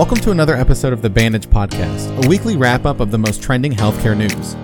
Welcome to another episode of the Bandage Podcast, a weekly wrap up of the most trending healthcare news.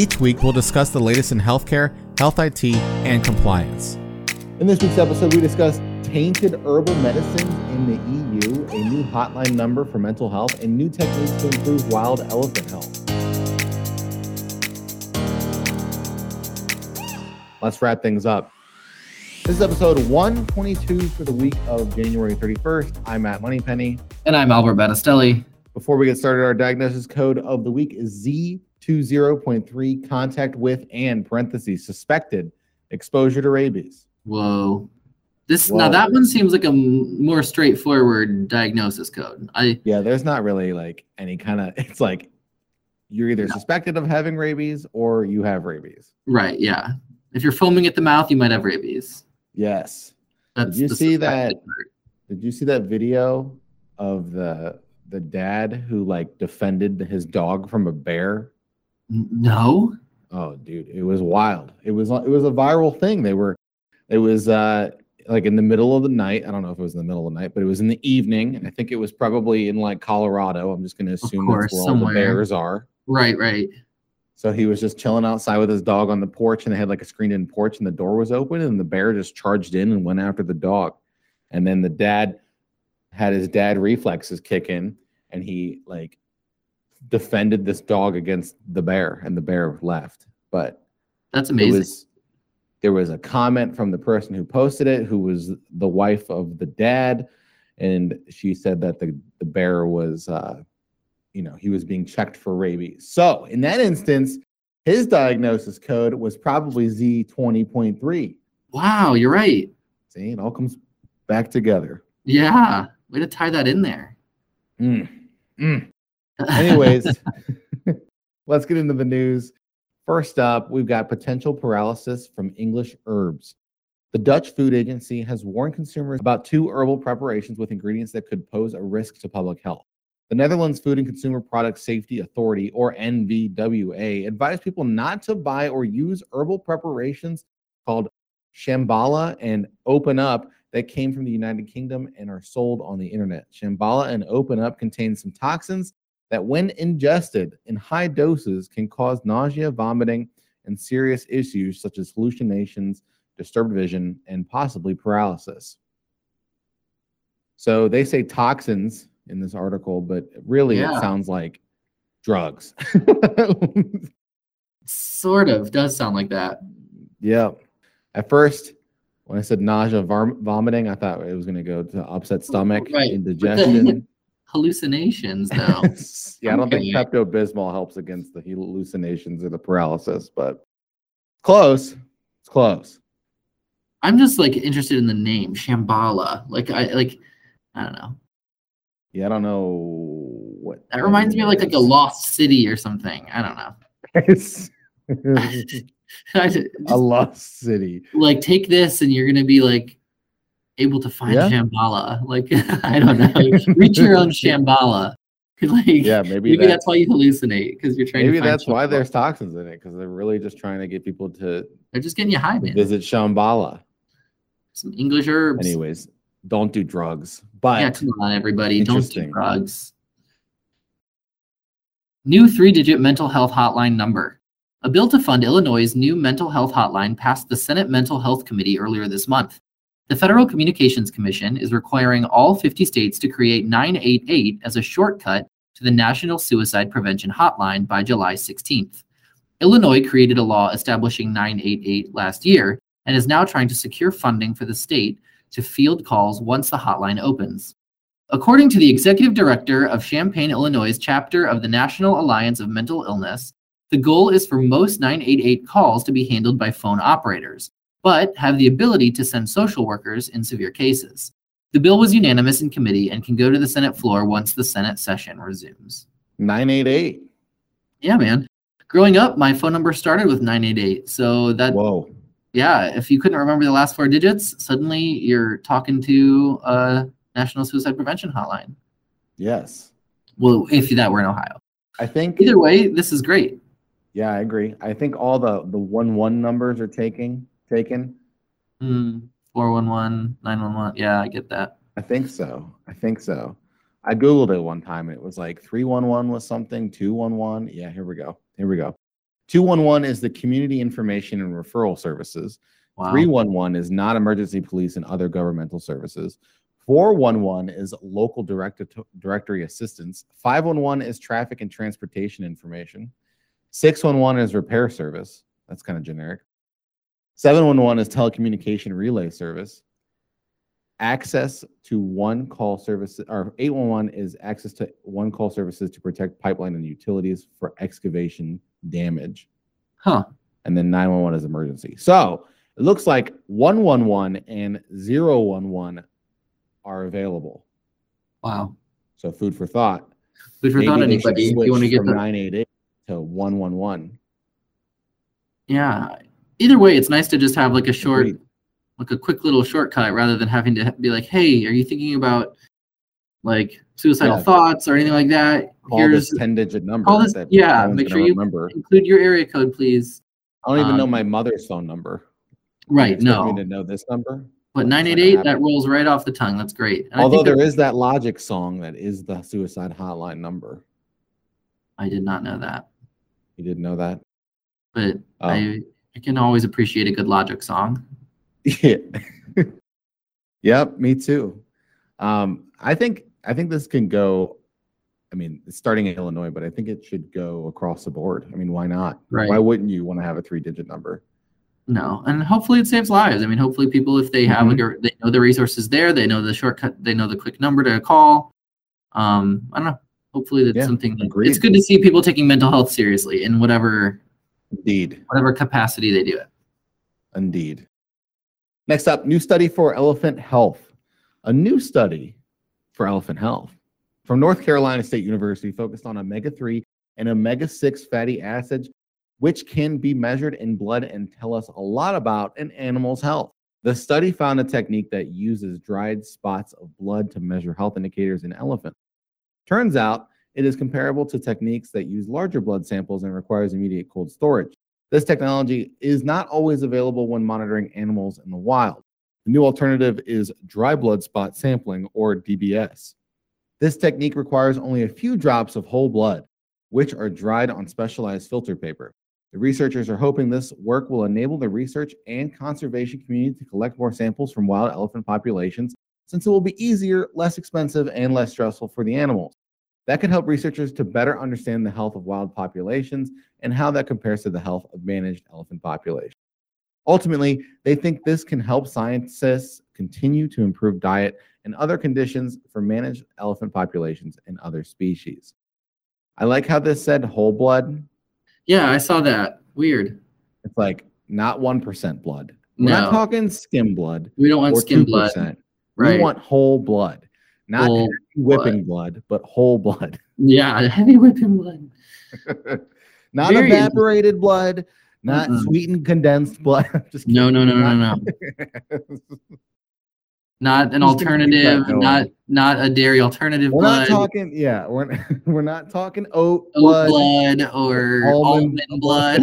Each week, we'll discuss the latest in healthcare, health IT, and compliance. In this week's episode, we discuss tainted herbal medicines in the EU, a new hotline number for mental health, and new techniques to improve wild elephant health. Let's wrap things up. This is episode 122 for the week of January 31st. I'm Matt Moneypenny. And I'm Albert Battistelli. Before we get started, our diagnosis code of the week is Z20.3 contact with and parentheses suspected exposure to rabies. Whoa. This Whoa. now that one seems like a more straightforward diagnosis code. I Yeah, there's not really like any kind of, it's like you're either suspected of having rabies or you have rabies. right, yeah. If you're foaming at the mouth, you might have rabies. Yes. That's you see that- part. Did you see that video of the the dad who like defended his dog from a bear? No. Oh, dude, it was wild. It was it was a viral thing. They were, it was uh like in the middle of the night. I don't know if it was in the middle of the night, but it was in the evening, and I think it was probably in like Colorado. I'm just going to assume course, that's where all the bears are. Right, right. So he was just chilling outside with his dog on the porch, and they had like a screened-in porch, and the door was open, and the bear just charged in and went after the dog. And then the dad had his dad reflexes kick in, and he like defended this dog against the bear, and the bear left. But That's amazing. was there was a comment from the person who posted it, who was the wife of the dad, and she said that the the bear was, uh, you know, he was being checked for rabies. So in that instance, his diagnosis code was probably Z twenty point three. wow, you're right. See, it all comes back together. Yeah. Way to tie that in there. Mm, mm. Anyways, let's get into the news. First up, we've got potential paralysis from English herbs. The Dutch Food Agency has warned consumers about two herbal preparations with ingredients that could pose a risk to public health. The Netherlands Food and Consumer Product Safety Authority, or NVWA, advised people not to buy or use herbal preparations called Shambhala and Open Up that came from the United Kingdom and are sold on the internet. Shambhala and Open Up contain some toxins that, when ingested in high doses, can cause nausea, vomiting, and serious issues such as hallucinations, disturbed vision, and possibly paralysis. So they say toxins in this article, but really Yeah. it sounds like drugs. Sort of does sound like that. yeah. At first, when I said nausea, vom- vomiting, I thought it was going to go to upset oh, stomach, Right. indigestion. Hallucinations though. yeah, I don't think. Pepto Bismol helps against the hallucinations or the paralysis, but close. It's close. I'm just like interested in the name Shambhala. Like I like I don't know. Yeah, I don't know what That reminds me of like like a lost city or something. I don't know. It's- just- a lost city. like take this and you're gonna be like able to find Yeah. Shambhala. Like I don't know. Reach your own Shambhala. Like Yeah, maybe, maybe that's, that's why you hallucinate because you're trying maybe to find that's why there's toxins in it because they're really just trying to get people to they're just getting you high, man. visit Shambhala. Some English herbs. Anyways, don't do drugs. But yeah, come on, everybody. Don't do drugs. New three digit mental health hotline number. A bill to fund Illinois' new mental health hotline passed the Senate Mental Health Committee earlier this month. The Federal Communications Commission is requiring all 50 states to create 988 as a shortcut to the National Suicide Prevention Hotline by July 16th. Illinois created a law establishing 988 last year and is now trying to secure funding for the state to field calls once the hotline opens. According to the executive director of Champaign, Illinois' chapter of the National Alliance of Mental Illness, the goal is for most 988 calls to be handled by phone operators, but have the ability to send social workers in severe cases. The bill was unanimous in committee and can go to the Senate floor once the Senate session resumes. 988. Yeah, man. Growing up, my phone number started with 988. So that Whoa. Yeah, if you couldn't remember the last four digits, suddenly you're talking to a National Suicide Prevention Hotline. Yes. Well, if that were in Ohio. I think Either way, this is great. yeah, I agree. I think all the the one one numbers are taking taken. Mm, 411, 911. Yeah, I get that. I think so. I think so. I googled it one time it was like 311 was something, 211. Yeah, here we go. Here we go. 211 is the Community Information and Referral Services. Wow. 311 is not emergency police and other governmental services. 411 is local director directory assistance. 511 is traffic and transportation information. 611 is repair service. That's kind of generic. 711 is telecommunication relay service. Access to one call service or 811 is access to one call services to protect pipeline and utilities for excavation damage. Huh. And then 911 is emergency. So it looks like 111 and 011 are available. Wow. So food for thought. Food for thought, Maybe should anybody. If you want to get from the 988 to 111. Yeah. Either way, it's nice to just have like a short, like a quick little shortcut rather than having to be like, hey, are you thinking about like suicidal Yeah. thoughts or anything like that? Here's 10 digit number. this- that yeah, no make sure you- remember. include your area code, please. I don't even know um, my mother's phone number. Right. Expect me No. to know this number. But That's 988, that rolls right off the tongue. That's great. And I Although think there is that Logic song that is the suicide hotline number. I did not know that. You didn't know that? But Oh. I, I can always appreciate a good logic song. Yeah. yep, me too. Um, I think I think this can go. I mean, starting in Illinois, but I think it should go across the board. I mean, why not? Right. Why wouldn't you want to have a three-digit number? No, and hopefully it saves lives. I mean, hopefully people, if they have Mm-hmm. like a, they know the resources there, they know the shortcut, they know the quick number to call. Um, I don't know. Hopefully that's Yeah, something. that- It's good to see people taking mental health seriously in whatever Indeed, whatever capacity they do it. indeed. Next up, new study for elephant health. A new study for elephant health from North Carolina State University focused on omega 3 and omega 6 fatty acids, which can be measured in blood and tell us a lot about an animal's health. The study found a technique that uses dried spots of blood to measure health indicators in elephants. Turns out it is comparable to techniques that use larger blood samples and requires immediate cold storage. This technology is not always available when monitoring animals in the wild. The new alternative is dry blood spot sampling, or DBS. This technique requires only a few drops of whole blood, which are dried on specialized filter paper. The researchers are hoping this work will enable the research and conservation community to collect more samples from wild elephant populations, since it will be easier, less expensive, and less stressful for the animals. That could help researchers to better understand the health of wild populations and how that compares to the health of managed elephant populations. Ultimately, they think this can help scientists continue to improve diet and other conditions for managed elephant populations and other species. I like how this said whole blood. Yeah, I saw that. Weird. It's like not 1% blood. We're not talking skim blood We don't want skin 2%. blood. Right. We want whole blood, not Whole whipping blood, but whole blood. Yeah, heavy whipping blood. not Very evaporated blood, not Mm-mm. sweetened condensed blood. Just No, no, no, kidding. no, no. Not- an Just gonna keep that alternative, not not a dairy alternative We're blood. not talking. Yeah, we're we're not talking oat oat blood. blood, or almond almond, blood.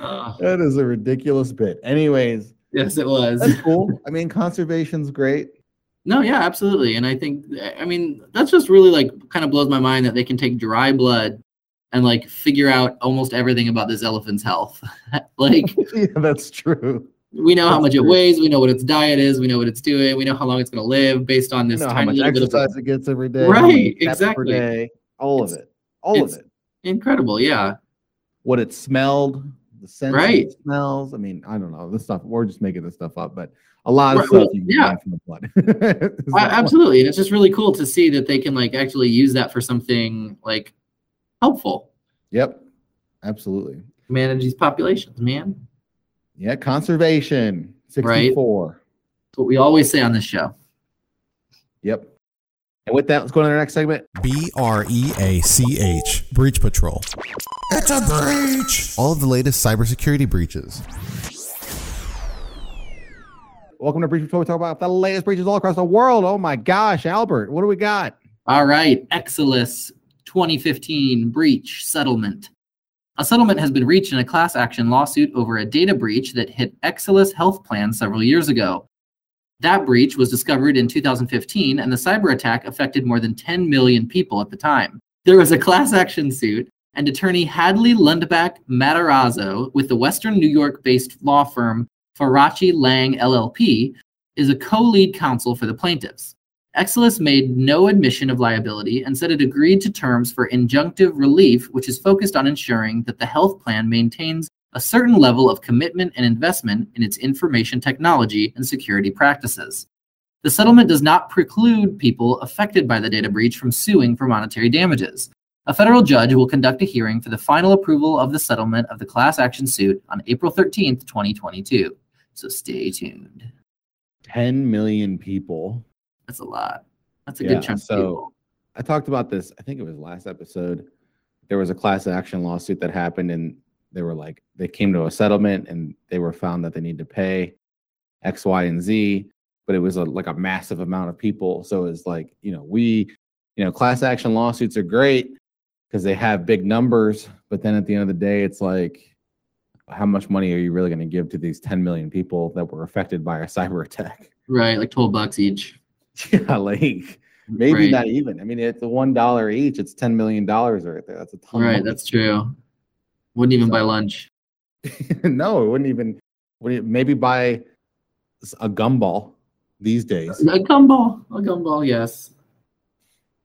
Oh, that is a ridiculous bit. Anyways, yes, it was. that's cool. I mean, conservation's great. No, yeah, absolutely. And I think, I mean, that's just really like kind of blows my mind that they can take dry blood and like figure out almost everything about this elephant's health. like, yeah, that's true. we know how That's much it weighs, we know what its diet is, we know what it's doing, we know how long it's going to live based on You this know how tiny much little bit of exercise it gets every day. Right, exactly. Day, all of it. All of it. incredible. Yeah. What it smelled, the scent Right. it smells. I mean, I don't know. This stuff, we're just making this stuff up, but a lot of Right, stuff well, you can yeah. from the blood. It's absolutely. And it's just really cool to see that they can like actually use that for something like helpful. Yep. Absolutely. Manage these populations, man. Yeah. Conservation. Right. 64. That's what we always say on this show. Yep. And with that, let's go to our next segment. B R E A C H, Breach Patrol. It's a breach! All of the latest cybersecurity breaches. Welcome to Breach Patrol. We talk about the latest breaches all across the world. Oh my gosh, Albert, what do we got? All right, Excellus 2015 breach settlement. A settlement has been reached in a class action lawsuit over a data breach that hit Excellus health plan several years ago. That breach was discovered in 2015, and the cyber attack affected more than 10 million people at the time. There was a class action suit, and attorney Hadley Lundback Matarazzo with the Western New York based law firm Faraci Lange LLP is a co lead counsel for the plaintiffs. Excellus made no admission of liability and said it agreed to terms for injunctive relief, which is focused on ensuring that the health plan maintains a certain level of commitment and investment in its information technology and security practices. The settlement does not preclude people affected by the data breach from suing for monetary damages. A federal judge will conduct a hearing for the final approval of the settlement of the class action suit on April 13th, 2022. So stay tuned. 10 million people. That's a lot. That's a Yeah, good chunk so- of people. I talked about this, I think it was last episode. There was a class action lawsuit that happened, and they were like, they came to a settlement and they were found that they need to pay X, Y, and Z, but it was a, like a massive amount of people. So it's like, you know, we, you know, class action lawsuits are great because they have big numbers, but then at the end of the day, it's like, how much money are you really going to give to these 10 million people that were affected by a cyber attack? Right, like 12 bucks each. Yeah, like maybe Right. not even. I mean, it's a one dollar each. It's ten million dollars right there. That's a ton. Right, money. that's true. Wouldn't even buy lunch. no, it wouldn't even. Would it maybe buy a gumball these days? A gumball. A gumball, yes.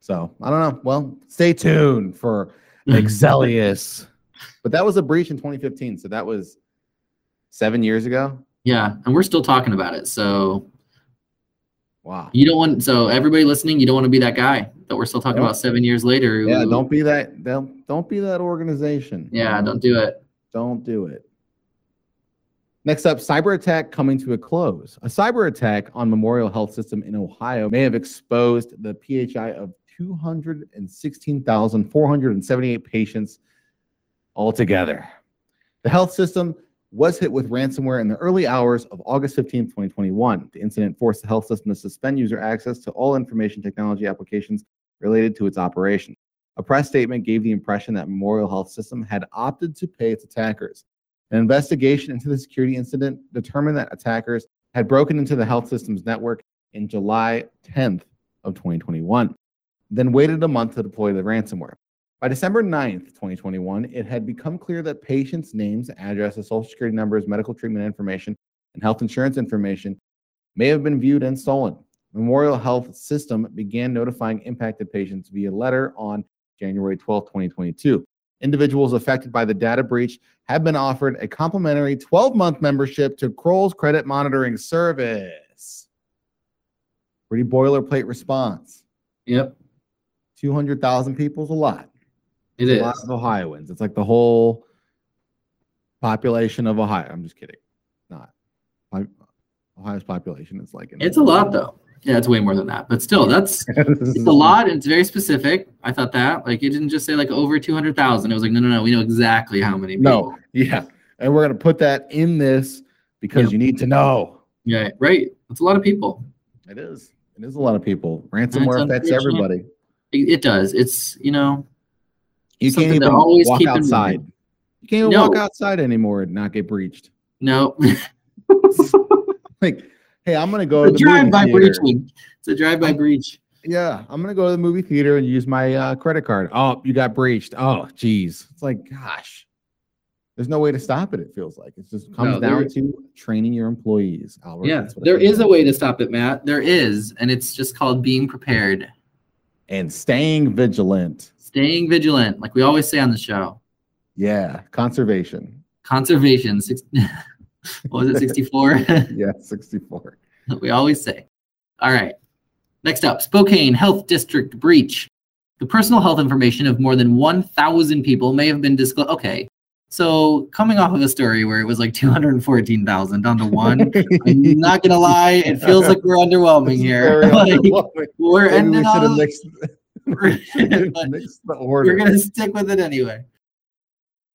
So I don't know. Well, stay tuned for Excellus. but that was a breach in 2015. So that was seven years ago. yeah, and we're still talking about it. So Wow. you don't want so everybody listening, you don't want to be that guy that we're still talking about seven years later. Yeah, don't be that. Don't don't be that organization. Yeah, don't do it. Don't do it. Next up, cyber attack coming to a close. A cyber attack on Memorial Health System in Ohio may have exposed the PHI of 216,478 patients altogether. The health system was hit with ransomware in the early hours of August 15, 2021. The incident forced the health system to suspend user access to all information technology applications related to its operation. A press statement gave the impression that Memorial Health System had opted to pay its attackers. An investigation into the security incident determined that attackers had broken into the health system's network in July 10th of 2021, then waited a month to deploy the ransomware. By December 9th, 2021, it had become clear that patients' names, addresses, social security numbers, medical treatment information, and health insurance information may have been viewed and stolen. Memorial Health System began notifying impacted patients via letter on January 12, 2022. Individuals affected by the data breach have been offered a complimentary 12 month membership to Kroll's credit monitoring service. Pretty boilerplate response. Yep, 200,000 people is a lot. It is. a lot of Ohioans. It's like the whole population of Ohio. I'm just kidding. Not. Ohio's population is like. It's a lot though. Yeah, it's way more than that. But still, that's it's a lot and it's very specific. I thought that. Like it didn't just say like over 200,000. It was like, no, no, no, we know exactly how many people. No, yeah. And we're going to put that in this because Yep. you need to know. Yeah, right. It's a lot of people. It is. It is a lot of people. Ransomware affects everybody. It, it does. It's, you know, You Something can't even always walk keep outside. You can't even No. walk outside anymore and not get breached. no. Like, hey, I'm going to go to a the drive by theater. breaching. It's a drive by breach. Yeah, I'm going to go to the movie theater and use my uh, credit card. Oh, you got breached. Oh, geez. It's like, gosh, there's no way to stop it. It feels like it just comes No, down to training your employees. Albert. Yeah, That's what it there is a way to stop it, Matt. There is, and it's just called being prepared, and staying vigilant. Staying vigilant, like we always say on the show. Yeah, conservation. Conservation. Six, what was it, 64? Yeah, 64. we always say. All right. Next up, Spokane Health District breach. The personal health information of more than 1,000 people may have been disclosed. Okay. So coming off of a story where it was like 214,000 down to one, I'm not going to lie. It feels like we're underwhelming here. Like, underwhelming. we're Maybe we ending should have on, mixed the order. we're going to stick with it anyway.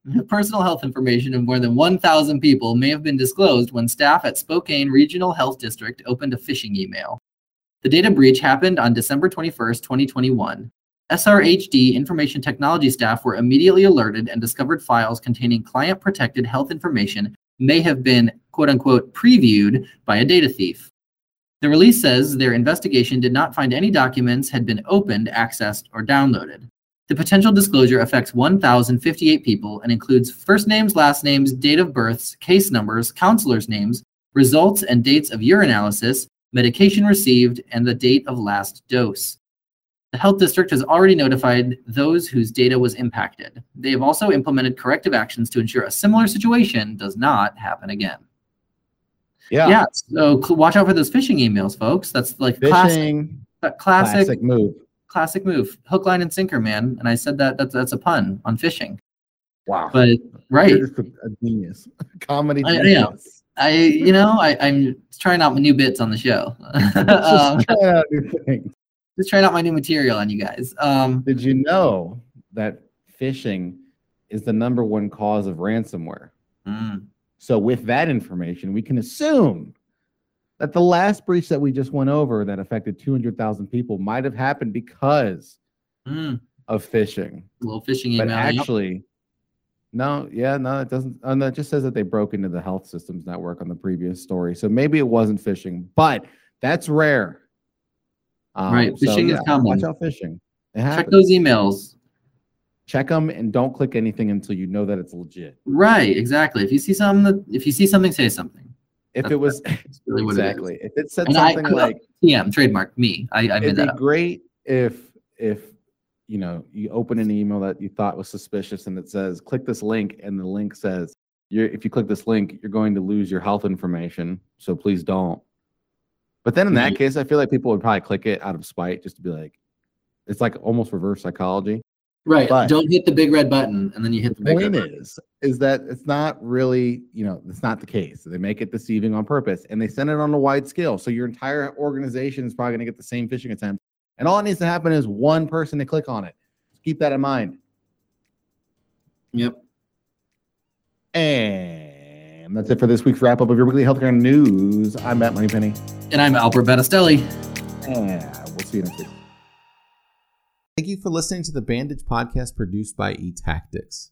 The personal health information of more than 1,000 people may have been disclosed when staff at Spokane Regional Health District opened a phishing email. The data breach happened on December 21st, 2021. SRHD information technology staff were immediately alerted and discovered files containing client protected health information may have been quote unquote previewed by a data thief. The release says their investigation did not find any documents had been opened, accessed, or downloaded. The potential disclosure affects 1,058 people and includes first names, last names, date of births, case numbers, counselors' names, results and dates of urinalysis, medication received, and the date of last dose. The health district has already notified those whose data was impacted. They have also implemented corrective actions to ensure a similar situation does not happen again. Yeah. Yeah, so watch out for those phishing emails, folks. That's like classic, Phishing, uh, classic, classic move. classic move. Hook, line, and sinker, man. And I said that that's that's a pun on phishing. Wow. But right, You're just a, a genius. Comedy I- I genius. am. I you know I, I'm trying out my new bits on the show. Just um, trying out new things. just trying out my new material on you guys. Um, Did you know that phishing is the number one cause of ransomware? mm, So, with that information, we can assume that the last breach that we just went over that affected 200,000 people might have happened because mm, of phishing. Well, phishing email. But actually, no, yeah, no, it doesn't. Oh, no, it just says that they broke into the health systems network on the previous story. So maybe it wasn't phishing, but that's rare. Um, Right, phishing is common. Watch out, phishing. Check those emails. Check them and don't click anything until you know that it's legit. Right, exactly. If you see something, that, if you see something, say something. If That's- it was really what it exactly, if it said And I- something like, TM trademark me. I, I made it'd be great if if you know you open an email that you thought was suspicious and it says click this link and the link says you're if you click this link you're going to lose your health information so please don't but then in that Mhm. case i feel like people would probably click it out of spite just to be like it's like almost reverse psychology Right. but- Don't hit the big red button, and then you hit the the big red point button. is is that it's not really you know it's not the case they make it deceiving on purpose and they send it on a wide scale so your entire organization is probably going to get the same phishing attempt and all it needs to happen is one person to click on it Just keep that in mind Yep. and that's it for this week's wrap up of your weekly healthcare news i'm matt moneypenny And I'm Albert Battistelli. and we'll see you next week Thank you for listening to the Bandage podcast produced by eTactics.